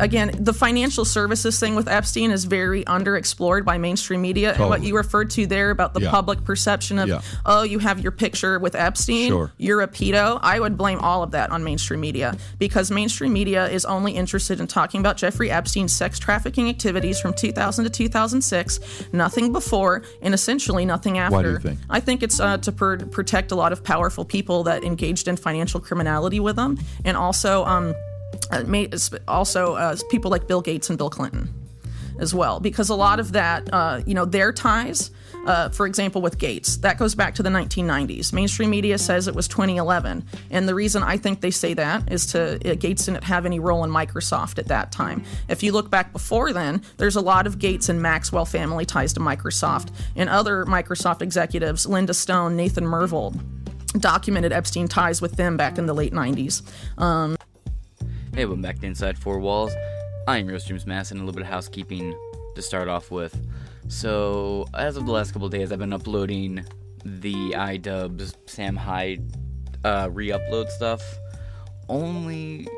again, the financial services thing with Epstein is very underexplored by mainstream media. And what you referred to there about the Yeah. public perception of, Yeah. oh, you have your picture with Epstein, Sure. you're a pedo. I would blame all of that on mainstream media because mainstream media is only interested in talking about Jeffrey Epstein's sex trafficking activities from 2000 to 2006, nothing before, and essentially nothing after. Why do you think? I think it's uh, to pr- protect a lot of powerful people that engaged in financial criminality with them, and also um, also uh, people like Bill Gates and Bill Clinton as well, because a lot of that, uh, you know, their ties. Uh, for example, with Gates, that goes back to the 1990s. Mainstream media says it was 2011, and the reason I think they say that is to uh, Gates didn't have any role in Microsoft at that time. If you look back before then, there's a lot of Gates and Maxwell family ties to Microsoft, and other Microsoft executives, Linda Stone, Nathan Myhrvold, documented Epstein ties with them back in the late 90s. Hey, welcome back to Inside Four Walls. I am your James Mass, and a little bit of housekeeping to start off with. So, as of the last couple days, I've been uploading the iDubbbz Sam Hyde uh, re-upload stuff, only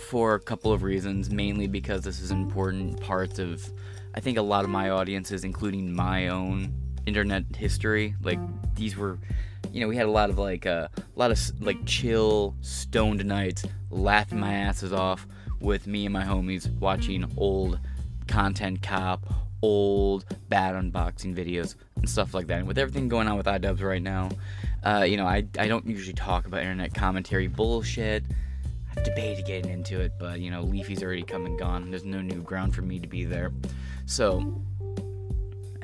for a couple of reasons. Mainly because this is important parts of, I think, a lot of my audiences, including my own internet history. Like these were you know, we had a lot of like uh, a lot of like chill, stoned nights, laughing my asses off with me and my homies watching old content cop, old bad unboxing videos and stuff like that. And with everything going on with iDubbbz right now, uh, you know, I I don't usually talk about internet commentary bullshit. I've debated getting into it, but you know, Leafy's already come and gone. There's no new ground for me to be there, so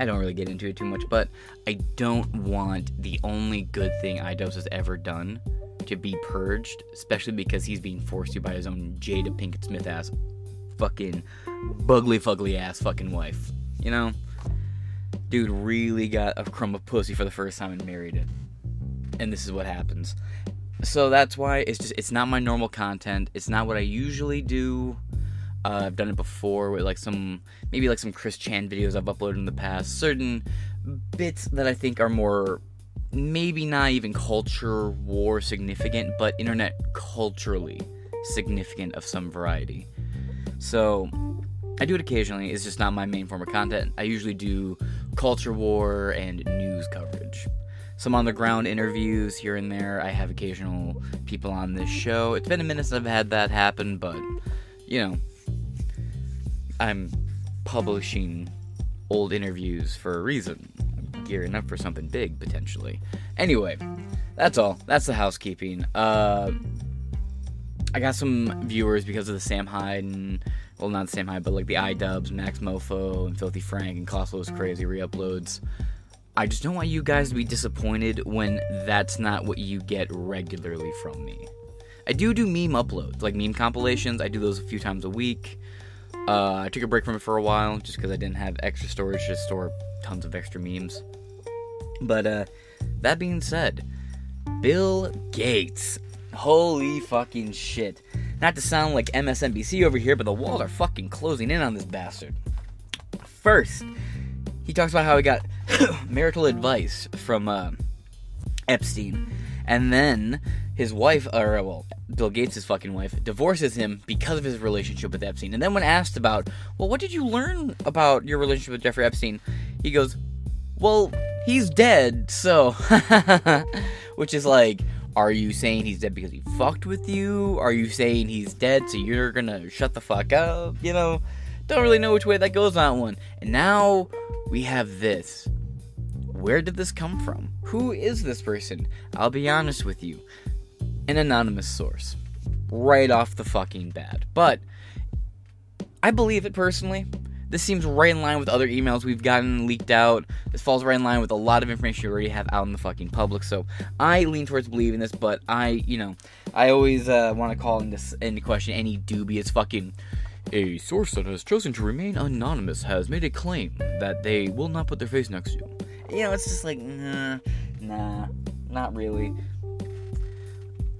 I don't really get into it too much, but I don't want the only good thing iDubbbz has ever done to be purged, especially because he's being forced to by his own Jada Pinkett Smith ass fucking bugly fugly ass fucking wife. You know? Dude really got a crumb of pussy for the first time and married it. And this is what happens. So that's why it's just it's not my normal content. It's not what I usually do. Uh, I've done it before with like some maybe like some Chris Chan videos I've uploaded in the past. Certain bits that I think are more maybe not even culture war significant, but internet culturally significant of some variety. So I do it occasionally. It's just not my main form of content. I usually do culture war and news coverage. Some on the ground interviews here and there. I have occasional people on this show. It's been a minute since I've had that happen, but you know, I'm publishing old interviews for a reason. I'm gearing up for something big potentially. Anyway, that's all. That's the housekeeping. Uh, I got some viewers because of the Sam Hyde and well, not Sam Hyde, but like the iDubbbz, Maxmoefoe, and Filthy Frank and Cosmos Crazy re-uploads. I just don't want you guys to be disappointed when that's not what you get regularly from me. I do do meme uploads, like meme compilations. I do those a few times a week. Uh, I took a break from it for a while just because I didn't have extra storage to store tons of extra memes. But uh, that being said, Bill Gates. Holy fucking shit. Not to sound like MSNBC over here, but the walls are fucking closing in on this bastard. First, he talks about how he got marital advice from uh, Epstein, and then his wife, or uh, well, Bill Gates' fucking wife, divorces him because of his relationship with Epstein. And then when asked about, well, what did you learn about your relationship with Jeffrey Epstein? He goes, well, he's dead, so. Which is like, are you saying he's dead because he fucked with you? Are you saying he's dead so you're gonna shut the fuck up? You know, don't really know which way that goes on one. And now we have this. Where did this come from? Who is this person? I'll be honest with you. An anonymous source. Right off the fucking bat. But I believe it personally. This seems right in line with other emails we've gotten leaked out. This falls right in line with a lot of information you already have out in the fucking public. So I lean towards believing this, but I, you know, I always uh, want to call in this into question any dubious fucking. A source that has chosen to remain anonymous has made a claim that they will not put their face next to. You know, it's just like, nah, nah, not really.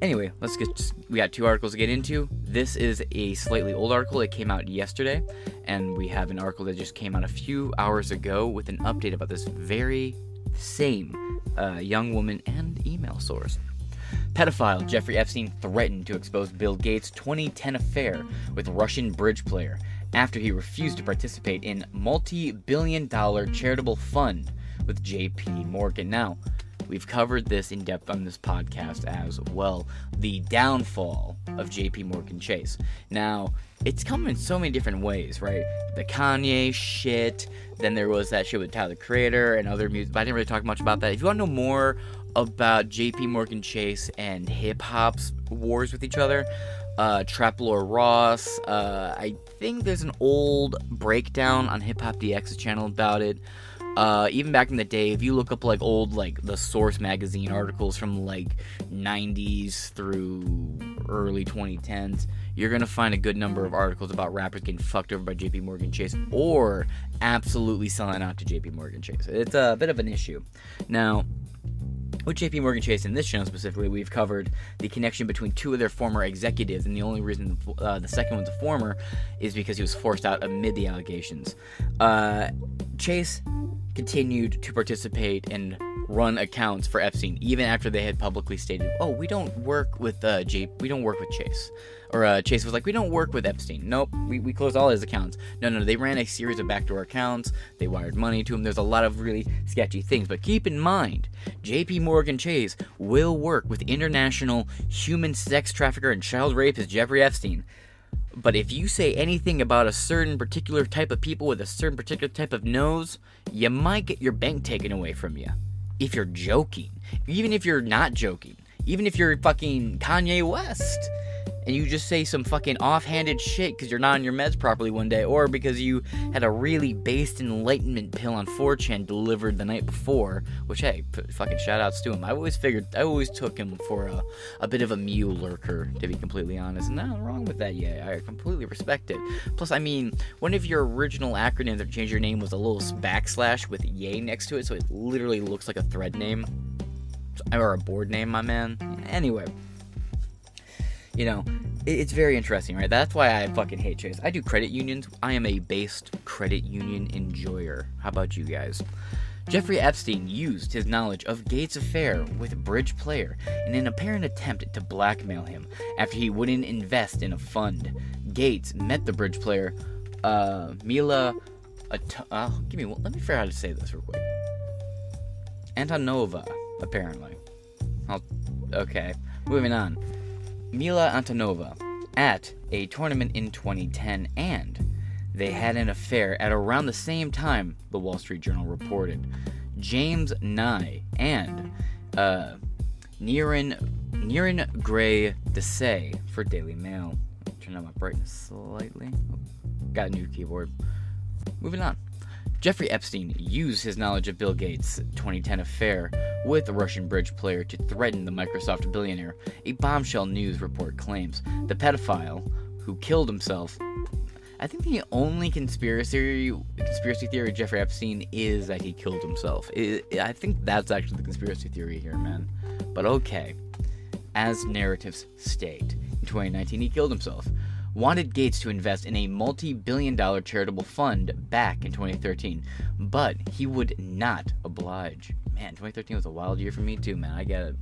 Anyway, let's get. We got two articles to get into. This is a slightly old article. It came out yesterday, and we have an article that just came out a few hours ago with an update about this very same uh, young woman and email source. Pedophile Jeffrey Epstein threatened to expose Bill Gates' 2010 affair with Russian bridge player after he refused to participate in multi-billion dollar charitable fund with JP Morgan. Now, we've covered this in depth on this podcast as well. The downfall of JP Morgan Chase. Now, it's come in so many different ways, right? The Kanye shit, then there was that shit with Tyler the Creator and other music, but I didn't really talk much about that. If you want to know more about JP Morgan Chase and hip hop's wars with each other, uh, Trap Lore Ross. Uh, I think there's an old breakdown on Hip Hop DX's channel about it. Uh, even back in the day, if you look up like old like the Source magazine articles from like 90s through early 2010s, you're gonna find a good number of articles about rappers getting fucked over by J.P. Morgan Chase or absolutely selling out to J.P. Morgan Chase. It's a bit of an issue. Now, with JP Morgan Chase in this channel specifically, we've covered the connection between two of their former executives, and the only reason uh, the second one's a former is because he was forced out amid the allegations. Uh, Chase continued to participate and run accounts for Epstein even after they had publicly stated, "Oh, we don't work with uh, J, we don't work with Chase." Or uh, Chase was like, "We don't work with Epstein. Nope, we, we closed all his accounts." No, no, they ran a series of backdoor accounts. They wired money to him. There's a lot of really sketchy things. But keep in mind, J.P. Morgan Chase will work with international human sex trafficker and child rapist Jeffrey Epstein. But if you say anything about a certain particular type of people with a certain particular type of nose, you might get your bank taken away from you. If you're joking. Even if you're not joking. Even if you're fucking Kanye West and you just say some fucking offhanded shit because you're not on your meds properly one day, or because you had a really based enlightenment pill on 4chan delivered the night before, which, hey, p- fucking shout outs to him. I always figured, I always took him for a, a bit of a mule lurker, to be completely honest. And nothing wrong with that, yeah. I completely respect it. Plus, I mean, one of your original acronyms to change your name was a little backslash with yay next to it, so it literally looks like a thread name. Or a board name, my man. Anyway you know, it's very interesting, right? That's why I fucking hate Chase. I do credit unions. I am a based credit union enjoyer. How about you guys? Jeffrey Epstein used his knowledge of Gates' affair with Bridge Player in an apparent attempt to blackmail him after he wouldn't invest in a fund. Gates met the Bridge Player, uh, Mila. At- uh, give me. Let me figure out how to say this real quick. Antonova, apparently. I'll, okay, moving on. Mila Antonova at a tournament in 2010, and they had an affair at around the same time, the Wall Street Journal reported. James Nye and uh, Niren, Niren Gray Desai for Daily Mail. Turn on my brightness slightly. Got a new keyboard. Moving on. Jeffrey Epstein used his knowledge of Bill Gates' 2010 affair with a Russian bridge player to threaten the Microsoft billionaire, a bombshell news report claims. The pedophile, who killed himself, I think the only conspiracy conspiracy theory Jeffrey Epstein is that he killed himself. I think that's actually the conspiracy theory here, man. But okay. As narratives state, in 2019 he killed himself wanted Gates to invest in a multi billion dollar charitable fund back in 2013, but he would not oblige. Man, 2013 was a wild year for me, too, man. I get it.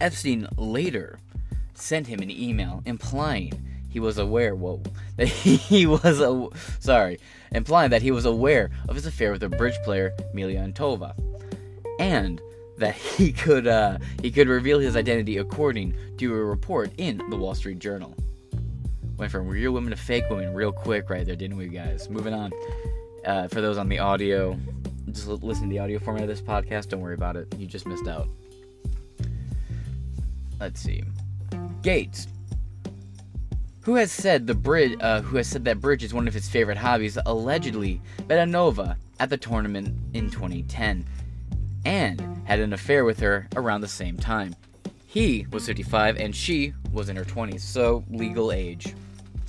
Epstein later sent him an email implying he was aware, whoa, that he was, a, sorry, implying that he was aware of his affair with a bridge player, Milia Antova, and that he could, uh, he could reveal his identity according to a report in the Wall Street Journal. Went from real women to fake women real quick right there, didn't we, guys? Moving on. Uh, for those on the audio, just listen to the audio format of this podcast. Don't worry about it. You just missed out. Let's see. Gates, who has said the bridge, uh, who has said that bridge is one of his favorite hobbies, allegedly met a Nova at the tournament in 2010, and had an affair with her around the same time. He was 55 and she was in her 20s, so legal age.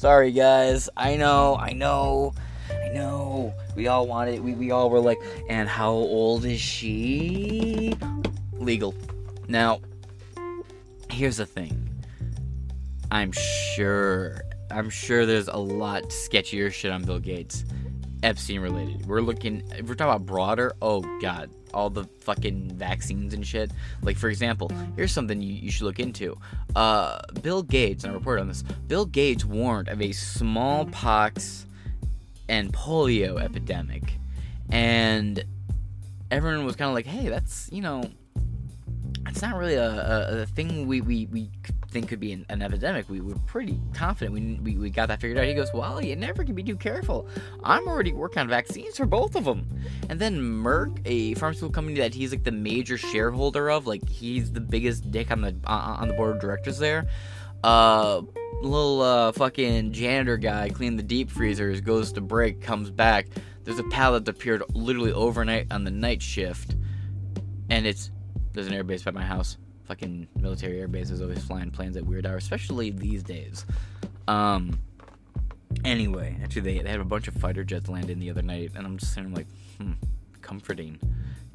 Sorry, guys. I know, I know, I know. We all wanted, we, we all were like, and how old is she? Legal. Now, here's the thing. I'm sure, I'm sure there's a lot sketchier shit on Bill Gates. Epstein related. We're looking, if we're talking about broader, oh god, all the fucking vaccines and shit. Like, for example, here's something you, you should look into. Uh, Bill Gates, and I report on this, Bill Gates warned of a smallpox and polio epidemic. And everyone was kind of like, hey, that's, you know, it's not really a, a, a thing we, we, we think could be an, an, epidemic. We were pretty confident we, we, we got that figured out. He goes, Well, you never can be too careful. I'm already working on vaccines for both of them. And then Merck, a pharmaceutical company that he's like the major shareholder of, like he's the biggest dick on the on the board of directors there. Uh, little uh, fucking janitor guy cleaning the deep freezers goes to break, comes back. There's a pallet that appeared literally overnight on the night shift, and it's there's an airbase by my house. Fucking military airbase is always flying planes at weird hours, especially these days. Um. Anyway, actually, they, they had a bunch of fighter jets land in the other night, and I'm just sitting like, hmm, comforting,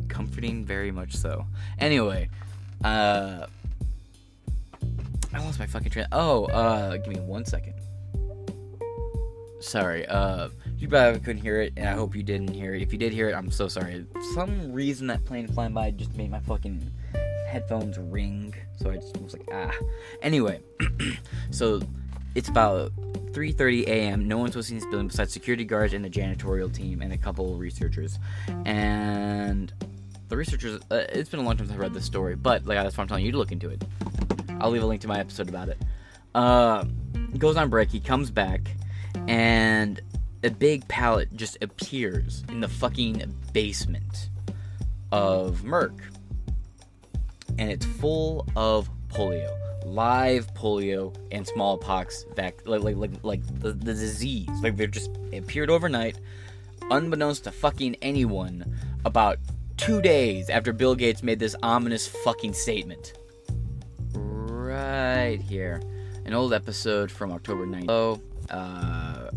comforting, very much so. Anyway, uh, I lost my fucking train. Oh, uh, give me one second. Sorry, uh, you probably couldn't hear it, and I hope you didn't hear it. If you did hear it, I'm so sorry. some reason that plane flying by just made my fucking headphones ring, so I just was like, ah. Anyway, so it's about 3:30 a.m. No one's supposed to see this building besides security guards and the janitorial team and a couple researchers. And the researchers, uh, it's been a long time since I read this story, but like that's why I'm telling you to look into it. I'll leave a link to my episode about it. Uh, goes on break. He comes back, and a big pallet just appears in the fucking basement of Merck. And it's full of polio. Live polio and smallpox vac like like like, like the, the disease. Like they're just appeared overnight, unbeknownst to fucking anyone, about two days after Bill Gates made this ominous fucking statement. Right here. An old episode from October 9th. Oh, uh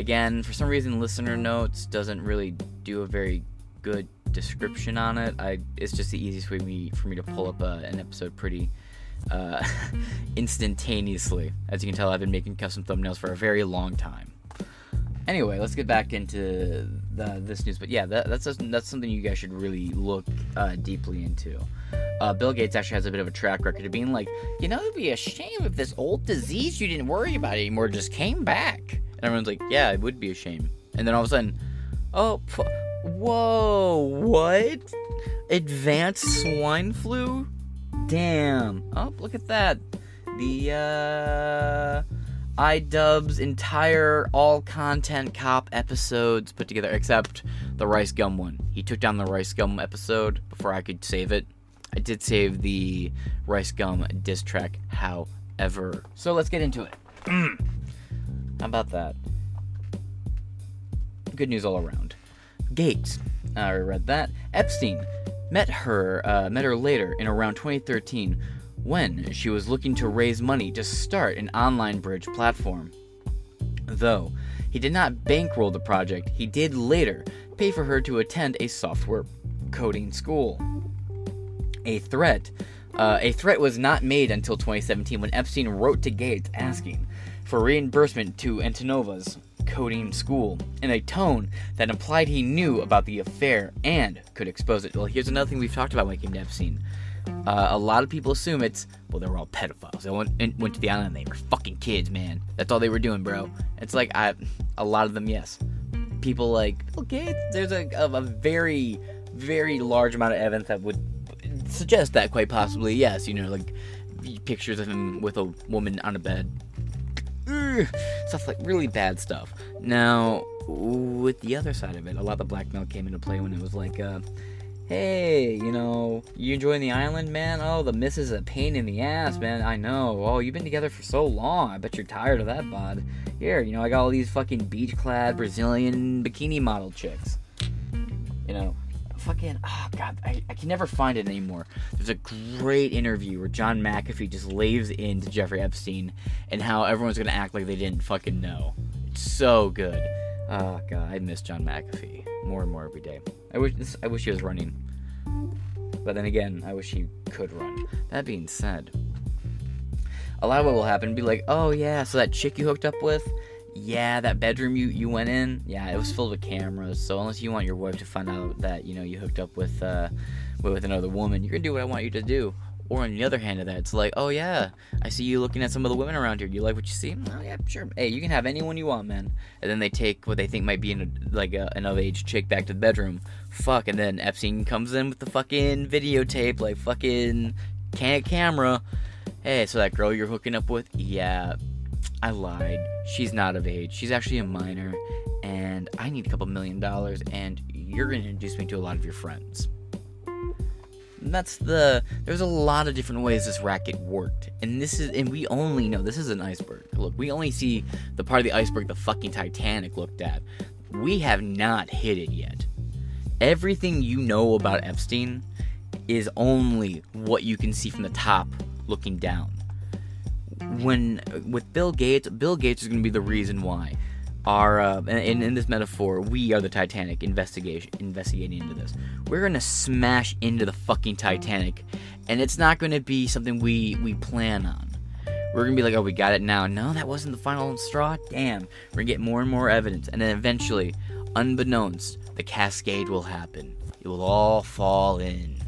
Again, for some reason, listener notes doesn't really do a very good description on it. I it's just the easiest way me for me to pull up a, an episode pretty uh, instantaneously. As you can tell, I've been making custom thumbnails for a very long time. Anyway, let's get back into the, this news. But yeah, that, that's that's something you guys should really look uh, deeply into. Uh, Bill Gates actually has a bit of a track record of being like, you know, it'd be a shame if this old disease you didn't worry about anymore just came back. And everyone's like, yeah, it would be a shame. And then all of a sudden, oh, whoa, what? Advanced swine flu? Damn. Oh, look at that. The, uh, iDubbbz entire all content cop episodes put together, except the Rice Gum one. He took down the Rice Gum episode before I could save it. I did save the Rice Gum diss track, however. So let's get into it. How about that? Good news all around. Gates, I read that. Epstein met her, uh, met her later in around 2013 when she was looking to raise money to start an online bridge platform. Though he did not bankroll the project, he did later pay for her to attend a software coding school. A threat, uh, a threat was not made until 2017 when Epstein wrote to Gates asking for reimbursement to Antoniva's coding school in a tone that implied he knew about the affair and could expose it. Well, here's another thing we've talked about when it came to Epstein. Uh, a lot of people assume it's well, they were all pedophiles. They went, went to the island. They were fucking kids, man. That's all they were doing, bro. It's like I, a lot of them, yes. People like okay, there's a, a, a very, very large amount of evidence that would suggest that quite possibly, yes. You know, like pictures of him with a woman on a bed stuff like really bad stuff. Now, with the other side of it, a lot of blackmail came into play when it was like, uh, hey, you know, you enjoying the island, man? Oh, the miss is a pain in the ass, man. I know. Oh, you've been together for so long. I bet you're tired of that, bud. Here, you know, I got all these fucking beach clad Brazilian bikini model chicks. You know, fucking oh god I, I can never find it anymore. There's a great interview where john mcafee just lays into jeffrey epstein and how everyone's gonna act like they didn't fucking know. It's so good. Oh god i miss john mcafee more and more every day. I wish i wish he was running. But then again i wish he could run. That being said a lot of what will happen be like oh yeah so that chick you hooked up with yeah, that bedroom you, you went in, yeah, it was filled with cameras. So unless you want your wife to find out that you know you hooked up with uh, with another woman, you're gonna do what I want you to do. Or on the other hand of that, it's like, oh yeah, I see you looking at some of the women around here. You like what you see? Oh yeah, sure. Hey, you can have anyone you want, man. And then they take what they think might be an, like a, an of age chick back to the bedroom. Fuck, and then Epstein comes in with the fucking videotape, like fucking can camera. Hey, so that girl you're hooking up with, yeah, I lied. She's not of age. She's actually a minor, and I need a couple million dollars, and you're gonna introduce me to a lot of your friends. And that's the. There's a lot of different ways this racket worked, and this is, and we only know this is an iceberg. Look, we only see the part of the iceberg the fucking Titanic looked at. We have not hit it yet. Everything you know about Epstein is only what you can see from the top looking down when with Bill Gates, Bill Gates is going to be the reason why our uh, in, in this metaphor, we are the Titanic investigation investigating into this. We're gonna smash into the fucking Titanic, and it's not gonna be something we we plan on. We're gonna be like, oh, we got it now. No, that wasn't the final straw. Damn, we're gonna get more and more evidence, and then eventually, unbeknownst, the cascade will happen. It will all fall in,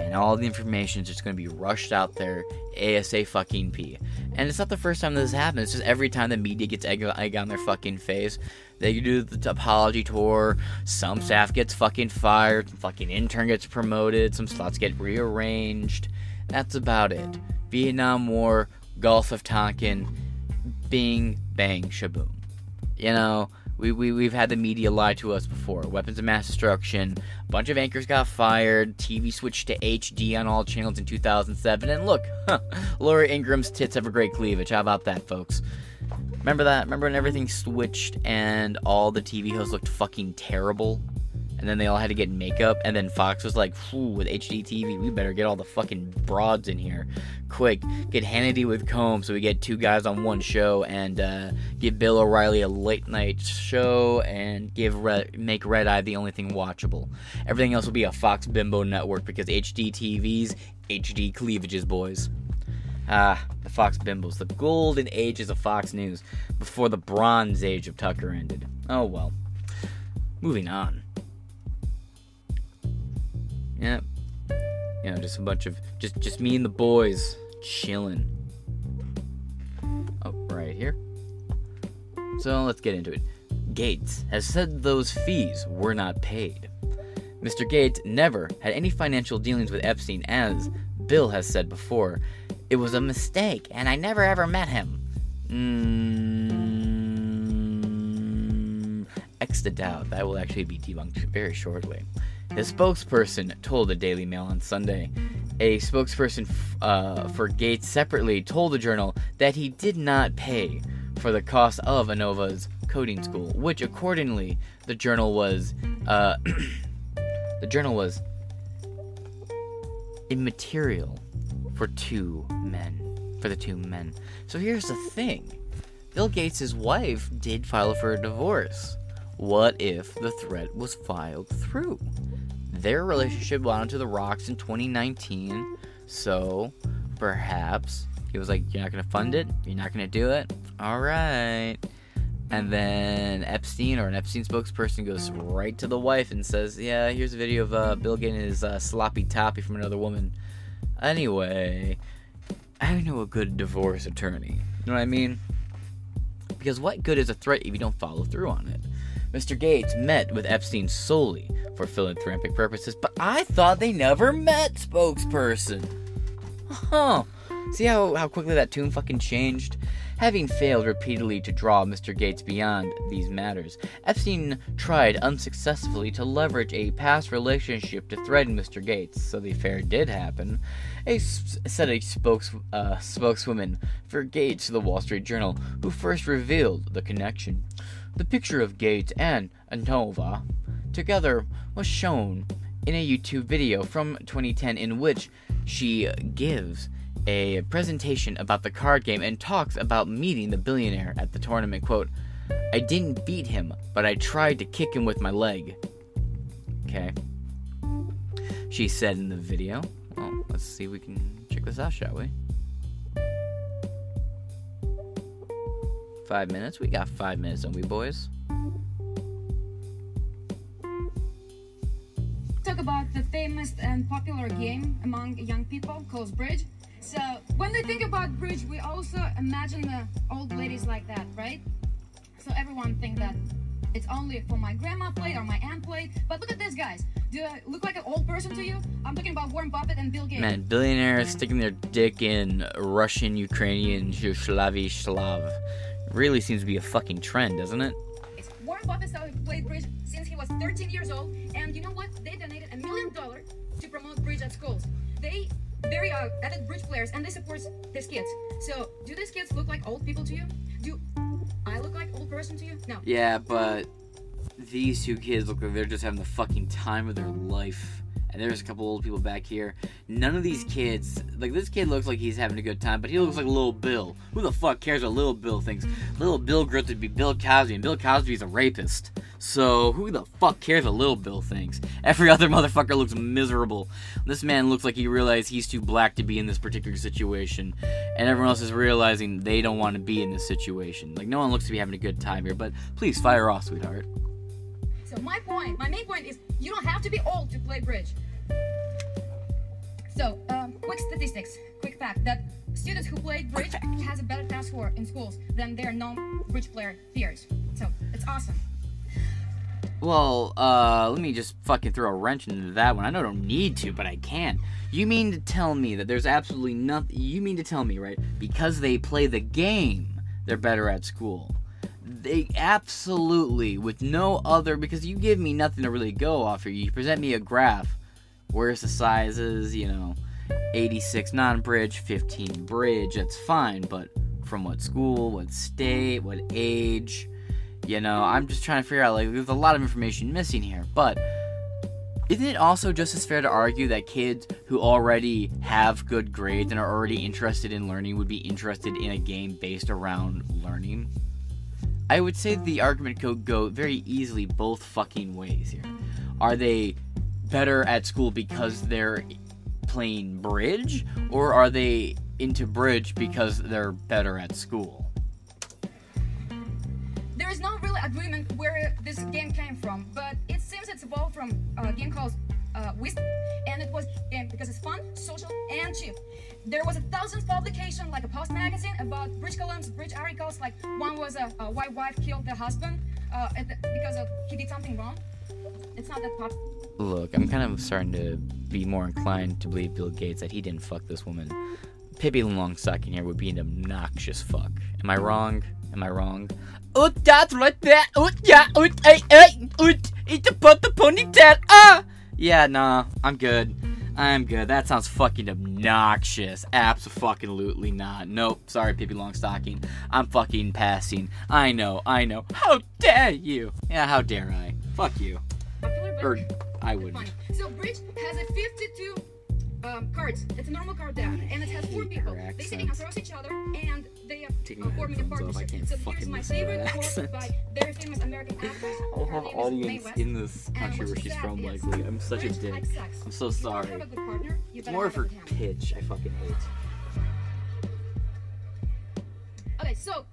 and all the information is just gonna be rushed out there, asa fucking p. And it's not the first time this happens. It's just every time the media gets egg, egg on their fucking face. They do the apology tour. Some staff gets fucking fired. Some fucking intern gets promoted. Some slots get rearranged. That's about it. Vietnam War, Gulf of Tonkin, bing, bang, shaboom. You know, we, we, we've had the media lie to us before. Weapons of mass destruction. A bunch of anchors got fired. TV switched to HD on all channels in 2007. And look, huh, Laura Ingraham's tits have a great cleavage. How about that, folks? Remember that? Remember when everything switched and all the TV hosts looked fucking terrible? And then they all had to get makeup. And then Fox was like, with HD TV, we better get all the fucking broads in here. Quick, get Hannity with Colmes so we get two guys on one show, and uh, give Bill O'Reilly a late night show, and give Red, make Red Eye the only thing watchable. Everything else will be a Fox Bimbo network because HD TVs, HD cleavages, boys. Ah, the Fox Bimbos, the golden ages of Fox News before the bronze age of Tucker ended. Oh well. Moving on. Yep. You know, just a bunch of just just me and the boys chilling. Oh, right here. So let's get into it. Gates has said those fees were not paid. Mr. Gates never had any financial dealings with Epstein, as Bill has said before. It was a mistake, and I never ever met him. Mm, X the doubt. That will actually be debunked very shortly. His spokesperson told the Daily Mail on Sunday. A spokesperson f- uh, for Gates separately told the journal that he did not pay for the cost of ANOVA's coding school, which accordingly the journal was uh, the journal was immaterial for two men for the two men. So here's the thing. Bill Gates' wife did file for a divorce. What if the threat was filed through? Their relationship went onto the rocks in 2019, so perhaps he was like, You're not gonna fund it? You're not gonna do it? Alright. And then Epstein or an Epstein spokesperson goes right to the wife and says, Yeah, here's a video of uh, Bill getting his uh, sloppy toppy from another woman. Anyway, I know a good divorce attorney. You know what I mean? Because what good is a threat if you don't follow through on it? Mr. Gates met with Epstein solely for philanthropic purposes, but I thought they never met, spokesperson. Huh. See how, how quickly that tune fucking changed? Having failed repeatedly to draw Mr. Gates beyond these matters, Epstein tried unsuccessfully to leverage a past relationship to threaten Mr. Gates, so the affair did happen. A, said a spokes, uh, spokeswoman for Gates to the Wall Street Journal, who first revealed the connection. The picture of Gates and Anova together was shown in a YouTube video from 2010 in which she gives a presentation about the card game and talks about meeting the billionaire at the tournament. Quote, I didn't beat him, but I tried to kick him with my leg. Okay. She said in the video. Well, let's see if we can check this out, shall we? Five minutes? We got five minutes, don't we, boys? talk about the famous and popular game among young people called bridge. So when they think about bridge, we also imagine the old ladies like that, right? So everyone think that it's only for my grandma played or my aunt played. But look at this, guys. Do I look like an old person to you? I'm talking about Warren Buffett and Bill Gates. Man, billionaires sticking their dick in Russian, Ukrainian, Yugoslavi, Slav. Really seems to be a fucking trend, doesn't it? It's Warren Buffett started played bridge since he was 13 years old, and you know what? They donated a million dollars to promote bridge at schools. They very uh, avid bridge players, and they support these kids. So, do these kids look like old people to you? Do I look like old person to you? No. Yeah, but these two kids look like they're just having the fucking time of their life. And there's a couple old people back here. None of these kids, like this kid looks like he's having a good time, but he looks like little Bill. Who the fuck cares what little Bill thinks? Little Bill grows to be Bill Cosby, and Bill Cosby's a rapist. So who the fuck cares what little Bill thinks? Every other motherfucker looks miserable. This man looks like he realized he's too black to be in this particular situation, and everyone else is realizing they don't want to be in this situation. Like no one looks to be having a good time here. But please fire off, sweetheart. So my point, my main point is, you don't have to be old to play bridge. So, um, quick statistics, quick fact that students who play bridge has a better test score in schools than their non-bridge player peers. So it's awesome. Well, uh, let me just fucking throw a wrench into that one. I know I don't need to, but I can. You mean to tell me that there's absolutely nothing. You mean to tell me, right? Because they play the game, they're better at school. They absolutely, with no other, because you give me nothing to really go off here. You present me a graph. Where's the sizes? You know, 86 non bridge, 15 bridge. That's fine, but from what school, what state, what age? You know, I'm just trying to figure out, like, there's a lot of information missing here. But isn't it also just as fair to argue that kids who already have good grades and are already interested in learning would be interested in a game based around learning? I would say the argument could go very easily both fucking ways here. Are they better at school because they're playing bridge, or are they into bridge because they're better at school? There is no real agreement where this game came from, but it seems it's evolved from a game called uh, and it was um, because it's fun, social, and cheap. There was a thousand publication like a Post magazine about bridge columns, bridge articles. Like one was a, a white wife killed the husband uh, the, because of he did something wrong. It's not that pop. Look, I'm kind of starting to be more inclined to believe Bill Gates that he didn't fuck this woman. Pippi Longstocking here would be an obnoxious fuck. Am I wrong? Am I wrong? Oh, that's right there. Oh, yeah. Oh, hey, hey. Oh, it's about the ponytail. Ah. Yeah, nah. I'm good. I'm good. That sounds fucking obnoxious. Absolutely not. Nope. Sorry, Pippi Longstocking. I'm fucking passing. I know. I know. How dare you? Yeah, how dare I? Fuck you. Or I wouldn't. So bridge has a 52 um, cards. It's a normal card deck, and it has four people. They sitting across each other, and they are Taking uh, my a headphones off, I partnership. can't So here's fucking my favorite that quote accent. by very famous American actress. I Her have audience in this country where she's from, likely. I'm such a dick. I'm so If you don't sorry. have a good partner, It's more have with him. pitch. I fucking hate. Okay, so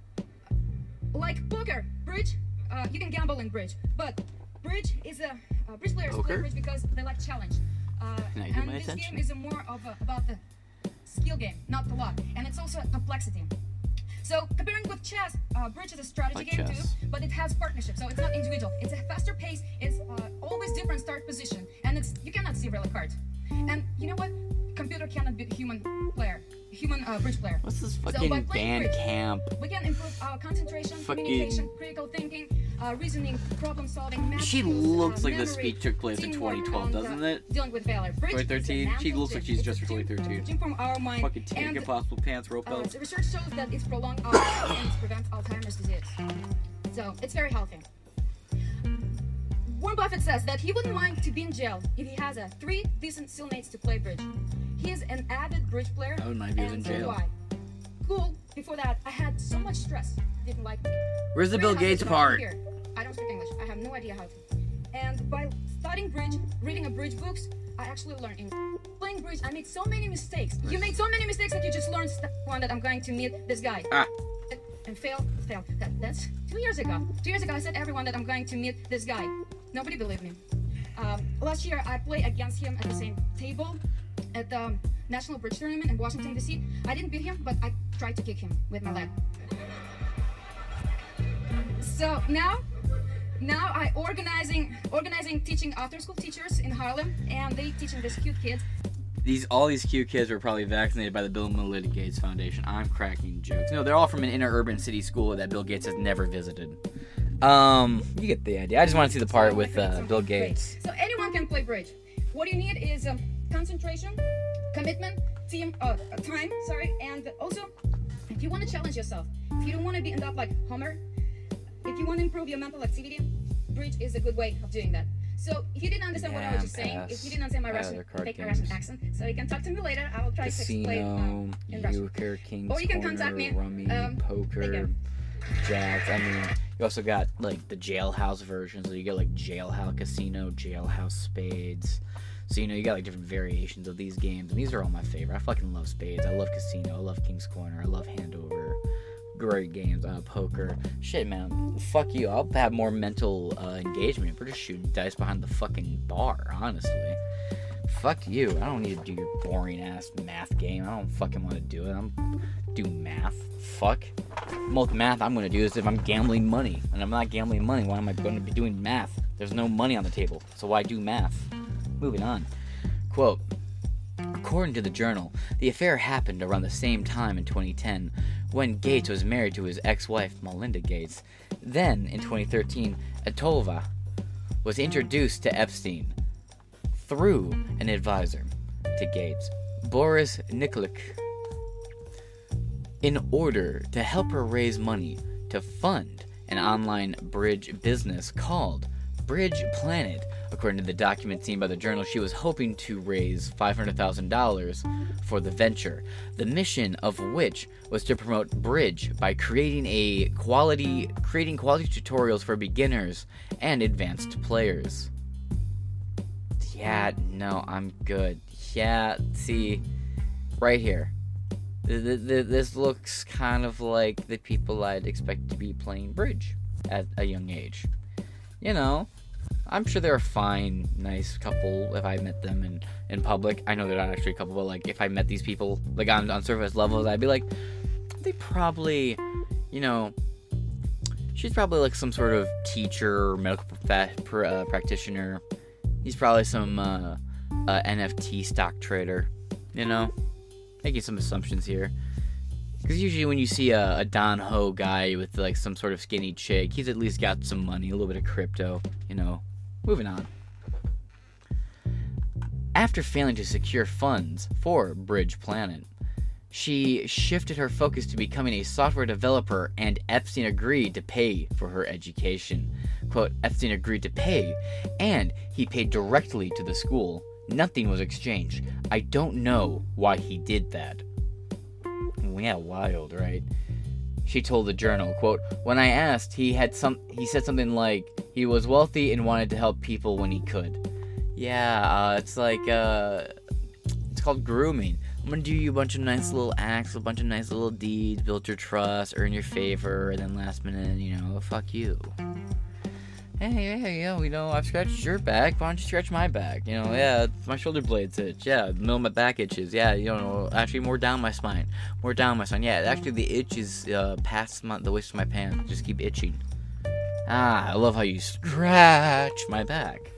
like poker, bridge, uh, you can gamble in bridge, but bridge is a uh, bridge players play Poker? bridge because they like challenge. Uh, Can I get and this attention? game is a more of a, about the skill game, not the luck, and it's also complexity. So comparing with chess, uh, bridge is a strategy Like game chess. too, but it has partnership, so it's not individual. It's a faster pace. It's uh, always different start position, and it's you cannot see real cards. And you know what? Computer cannot beat human player, human uh, bridge player. What's this fucking playing band bridge, camp? We can improve our concentration, Fucking- communication, critical thinking, uh, reasoning, problem solving. Math She looks uh, like the memory, speech took place in 2012, and, uh, doesn't it? Dealing with failure. Bridge 2013? She looks like she's just for 2013. From our mind. Fucking and, impossible pants, rope uh, belts. the research shows that it prolongs our life and prevents Alzheimer's disease. So it's very healthy. Warren Buffett says that he wouldn't mind to be in jail if he has a three decent cellmates to play bridge. He is an avid bridge player. I wouldn't mind if he was and in jail. Cool. Before that, I had so much stress. Didn't like. Where's the Bill Gates part? Here. I don't speak English. I have no idea how to. And by studying bridge, reading a bridge books, I actually learned English. Playing bridge, I made so many mistakes. You made so many mistakes that you just learned one that I'm going to meet this guy. Ah. And- fail, fail. failed. That, that's two years ago. Two years ago, I said everyone that I'm going to meet this guy. Nobody believed me. Um, last year, I played against him at the same table at the National Bridge Tournament in Washington, D.C. I didn't beat him, but I tried to kick him with my leg. So now, now I organizing, organizing, teaching after school teachers in Harlem, and they teaching these cute kids these all these cute kids were probably vaccinated by the Bill and Melinda Gates Foundation. I'm cracking jokes. No, they're all from an inner urban city school that Bill Gates has never visited. Um, you get the idea. I just want to see the part with uh, Bill Gates. So anyone can play bridge. What you need is um, concentration, commitment, team, uh, time. Sorry, and also if you want to challenge yourself, if you don't want to be end up like Homer, if you want to improve your mental activity, bridge is a good way of doing that. So if you didn't understand what I was just saying, if you didn't understand my Russian, fake Russian accent, so you can talk to me later. I will try Casino, to explain um, in Russian. Euchre, King's Or you can Corner, contact me, Rummy, um, Poker, Jacks. I mean, you also got like the Jailhouse version, so you get like Jailhouse Casino, Jailhouse Spades. So you know you got like different variations of these games, and these are all my favorite. I fucking love Spades. I love Casino. I love King's Corner. I love Handover great games. Uh, poker. Shit, man. Fuck you. I'll have more mental uh, engagement. We're just shooting dice behind the fucking bar, honestly. Fuck you. I don't need to do your boring ass math game. I don't fucking want to do it. I'm do math. Fuck. Most math I'm gonna do is if I'm gambling money, and I'm not gambling money. Why am I going to be doing math? There's no money on the table, so why do math? Moving on. Quote. According to the journal, the affair happened around the same time in 2010 when Gates was married to his ex wife, Melinda Gates. Then, in 2013, Atolva was introduced to Epstein through an advisor to Gates, Boris Nikolic, in order to help her raise money to fund an online bridge business called Bridge Planet. According to the document seen by the journal, she was hoping to raise $500,000 for the venture, the mission of which was to promote Bridge by creating a quality creating quality tutorials for beginners and advanced players. Yeah, no, I'm good. Yeah, see right here. This looks kind of like the people I'd expect to be playing bridge at a young age. You know, I'm sure they're a fine, nice couple if I met them in, in public. I know they're not actually a couple, but like if I met these people like on, on surface levels, I'd be like, they probably, you know, she's probably like some sort of teacher or medical prof- uh, practitioner. He's probably some uh, uh, NFT stock trader, you know, making some assumptions here. Because usually when you see a, a, Don Ho guy with like some sort of skinny chick, he's at least got some money, a little bit of crypto, you know, Moving on. After failing to secure funds for Bridge Planet, she shifted her focus to becoming a software developer, and Epstein agreed to pay for her education. Quote, Epstein agreed to pay, and he paid directly to the school. Nothing was exchanged. I don't know why he did that. Yeah, wild, right? She told the journal, quote, When I asked, he had some he said something like he was wealthy and wanted to help people when he could. Yeah, uh, it's like uh it's called grooming. I'm gonna do you a bunch of nice little acts, a bunch of nice little deeds, build your trust, earn your favor, and then last minute, you know, fuck you hey, hey, yeah, you know, I've scratched your back. Why don't you scratch my back? You know, yeah, my shoulder blades itch. Yeah, the middle of my back itches. Yeah, you know, actually more down my spine. More down my spine. Yeah, actually the itch is uh, past my, the waist of my pants. Just keep itching. Ah, I love how you scratch my back.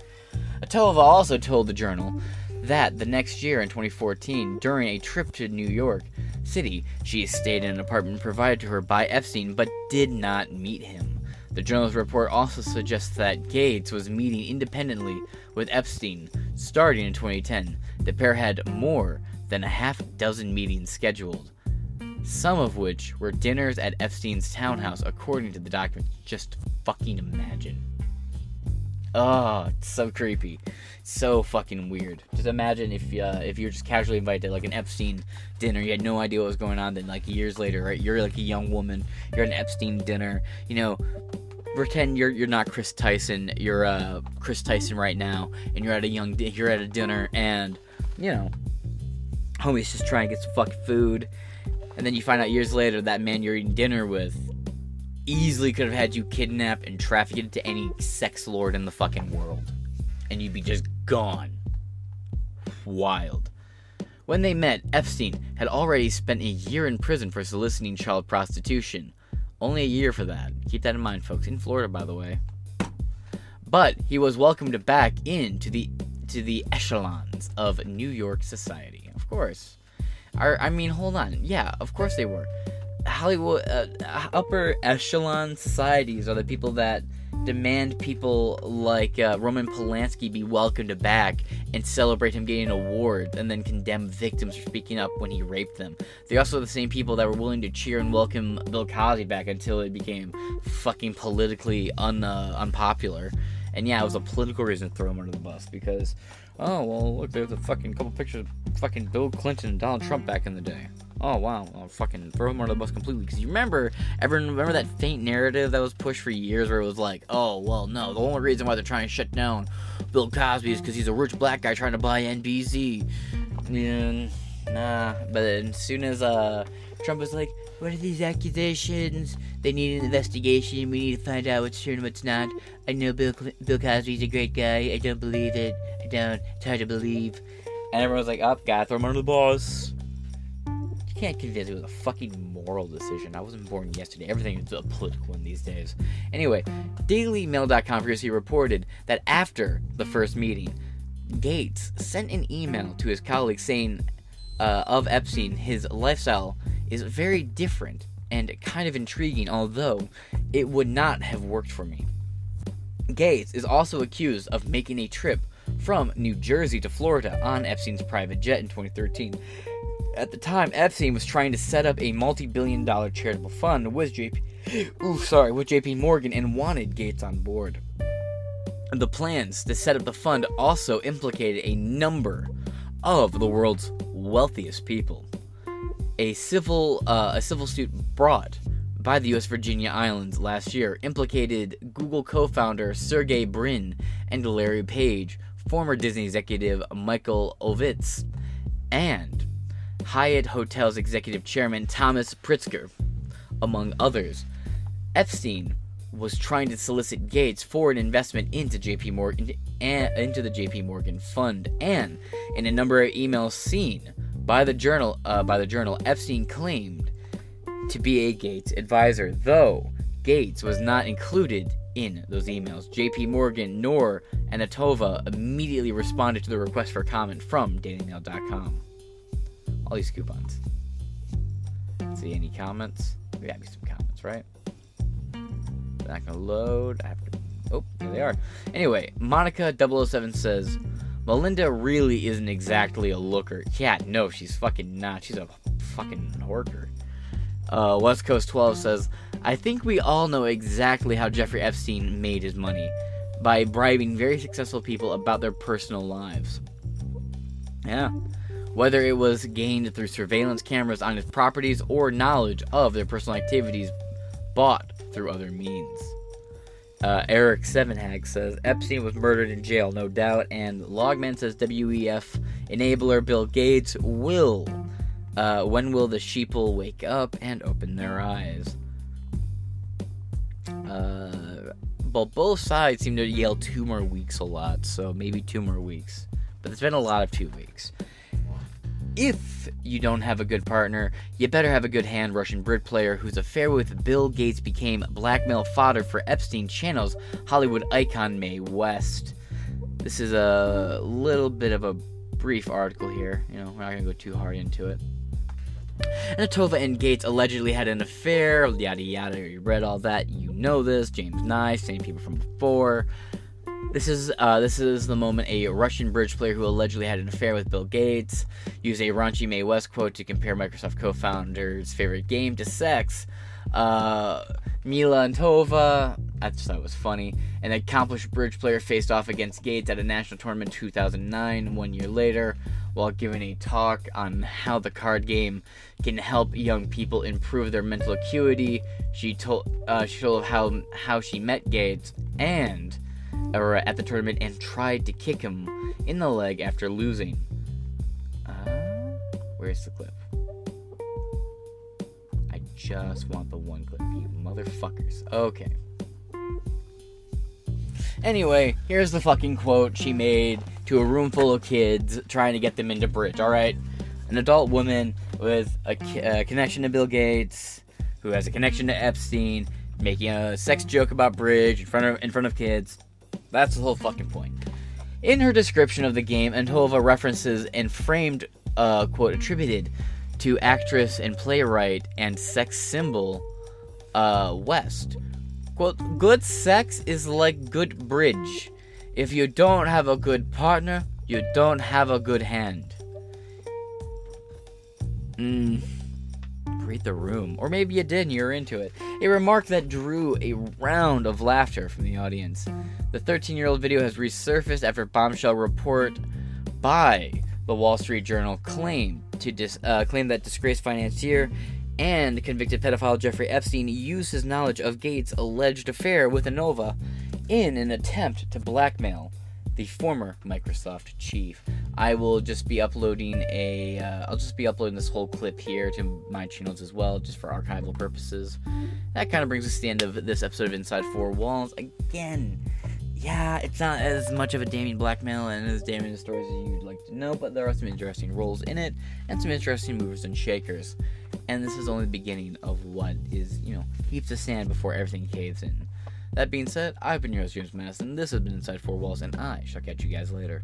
Atova also told the journal that the next year in 2014, during a trip to New York City, she stayed in an apartment provided to her by Epstein but did not meet him. The journal's report also suggests that Gates was meeting independently with Epstein starting in 2010. The pair had more than a half dozen meetings scheduled, some of which were dinners at Epstein's townhouse, according to the document. Just fucking imagine. Oh, so creepy, so fucking weird. Just imagine if uh, if you're just casually invited to like an Epstein dinner, you had no idea what was going on. Then like years later, right? You're like a young woman, you're at an Epstein dinner. You know, pretend you're you're not Chris Tyson, you're uh Chris Tyson right now, and you're at a young you're at a dinner, and you know, homie's just trying to get some fucking food, and then you find out years later that man you're eating dinner with easily could have had you kidnapped and trafficked to any sex lord in the fucking world. And you'd be just gone. Wild. When they met, Epstein had already spent a year in prison for soliciting child prostitution. Only a year for that. Keep that in mind, folks. In Florida, by the way. But he was welcomed back into the to the echelons of New York society. Of course. I, I mean, hold on. Yeah, of course they were. Hollywood uh, upper echelon societies are the people that demand people like uh, Roman Polanski be welcomed back and celebrate him getting awards, and then condemn victims for speaking up when he raped them. They're also the same people that were willing to cheer and welcome Bill Cosby back until it became fucking politically un, uh, unpopular. And yeah, it was a political reason to throw him under the bus because, oh well, look, there's a fucking couple pictures of fucking Bill Clinton and Donald Trump back in the day. Oh wow, I'll fucking throw him under the bus completely. Because you remember, everyone remember that faint narrative that was pushed for years, where it was like, oh well, no, the only reason why they're trying to shut down Bill Cosby is because he's a rich black guy trying to buy NBC. Yeah, nah. But as soon as uh Trump was like, what are these accusations? They need an investigation. We need to find out what's true and what's not. I know Bill Bill Cosby's a great guy. I don't believe it. I don't. It's hard to believe. And everyone's like, up, oh, gotta throw him under the bus can't convince it was a fucking moral decision. I wasn't born yesterday. Everything is a political one these days. Anyway, DailyMail.com previously reported that after the first meeting, Gates sent an email to his colleagues saying uh, of Epstein, his lifestyle is very different and kind of intriguing, although it would not have worked for me. Gates is also accused of making a trip from New Jersey to Florida on Epstein's private jet in 2013 at the time, Epstein was trying to set up a multi-billion dollar charitable fund with JP ooh, sorry, with JP Morgan and wanted Gates on board. The plans to set up the fund also implicated a number of the world's wealthiest people. A civil uh, a civil suit brought by the U.S. Virginia Islands last year implicated Google co-founder Sergey Brin and Larry Page, former Disney executive Michael Ovitz, and Hyatt Hotels executive chairman Thomas Pritzker, among others. Epstein was trying to solicit Gates for an investment into JP Morgan and into the JP Morgan fund and in a number of emails seen by the journal uh, by the journal Epstein claimed to be a Gates advisor though Gates was not included in those emails. JP Morgan nor Antonova immediately responded to the request for comment from DailyMail.com all these coupons. See any comments? We gotta be some comments, right? They're Not gonna load. I have to. Oh, there they are. Anyway, Monica 007 says, Melinda really isn't exactly a looker. Yeah, no, she's fucking not. She's a fucking worker. Uh, West Coast 12 says, I think we all know exactly how Jeffrey Epstein made his money by bribing very successful people about their personal lives. Yeah whether it was gained through surveillance cameras on his properties or knowledge of their personal activities bought through other means. Uh, Eric Sevenhag says Epstein was murdered in jail, no doubt, and Logman says WEF enabler Bill Gates will. Uh, when will the sheeple wake up and open their eyes? Uh, well, both sides seem to yell two more weeks a lot, so maybe two more weeks. But it's been a lot of two weeks if you don't have a good partner, you better have a good hand Russian bridge player whose affair with Bill Gates became blackmail fodder for Epstein channel's Hollywood icon Mae West. This is a little bit of a brief article here. You know, we're not gonna go too hard into it. Antonova and Gates allegedly had an affair, yada yada. You read all that, you know this. James Nye, same people from before. This is uh, this is the moment a Russian bridge player who allegedly had an affair with Bill Gates used a raunchy Mae West quote to compare Microsoft co-founder's favorite game to sex. Uh, Mila Antova, I just thought it was funny. An accomplished bridge player faced off against Gates at a national tournament 2009, one year later, while giving a talk on how the card game can help young people improve their mental acuity. She told uh, she told how how she met Gates and or at the tournament and tried to kick him in the leg after losing. Uh, where's the clip? I just want the one clip, you motherfuckers. Okay. Anyway, here's the fucking quote she made to a room full of kids trying to get them into bridge, alright? An adult woman with a, a, connection to Bill Gates, who has a connection to Epstein, making a sex joke about bridge in front of in front of kids. That's the whole fucking point. In her description of the game, Antova references and framed a quote attributed to actress and playwright and sex symbol uh, West, Quote, good sex is like good bridge. If you don't have a good partner, you don't have a good hand. Mmm. Read the room. Or maybe you did and you're into it. A remark that drew a round of laughter from the audience. The 13 year old video has resurfaced after a bombshell report by the Wall Street Journal claimed to dis- uh, claim that disgraced financier and convicted pedophile Jeffrey Epstein used his knowledge of Gates' alleged affair with Antova in an attempt to blackmail the former Microsoft chief. I will just be uploading a. will uh, just be uploading this whole clip here to my channels as well, just for archival purposes. That kind of brings us to the end of this episode of Inside Four Walls. Again, yeah, it's not as much of a damning blackmail and as damning stories as you'd like to know, but there are some interesting roles in it and some interesting movers and shakers and this is only the beginning of what is, you know, heaps of sand before everything caves in. That being said, I've been your host, James Madison. This has been Inside Four Walls, and I shall catch you guys later.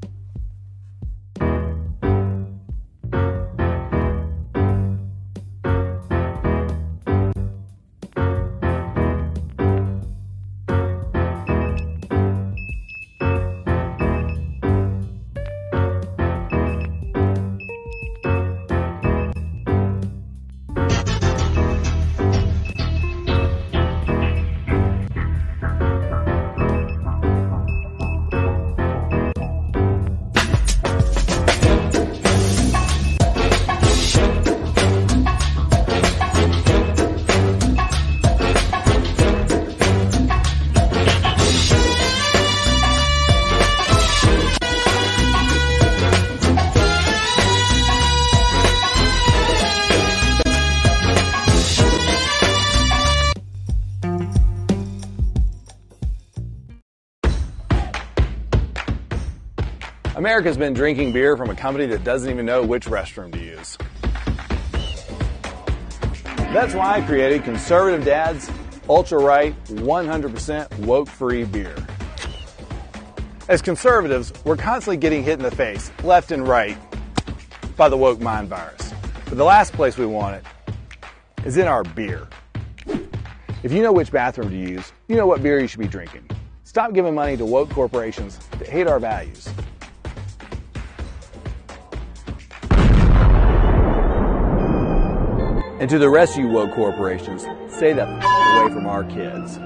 America's been drinking beer from a company that doesn't even know which restroom to use. That's why I created Conservative Dad's Ultra Right 100% woke free beer. As conservatives, we're constantly getting hit in the face, left and right, by the woke mind virus. But the last place we want it is in our beer. If you know which bathroom to use, you know what beer you should be drinking. Stop giving money to woke corporations that hate our values. And to the rest of you woke corporations, stay the f- away from our kids.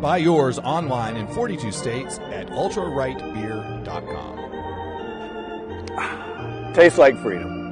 Buy yours online in 42 states at ultrarightbeer.com. Tastes like freedom.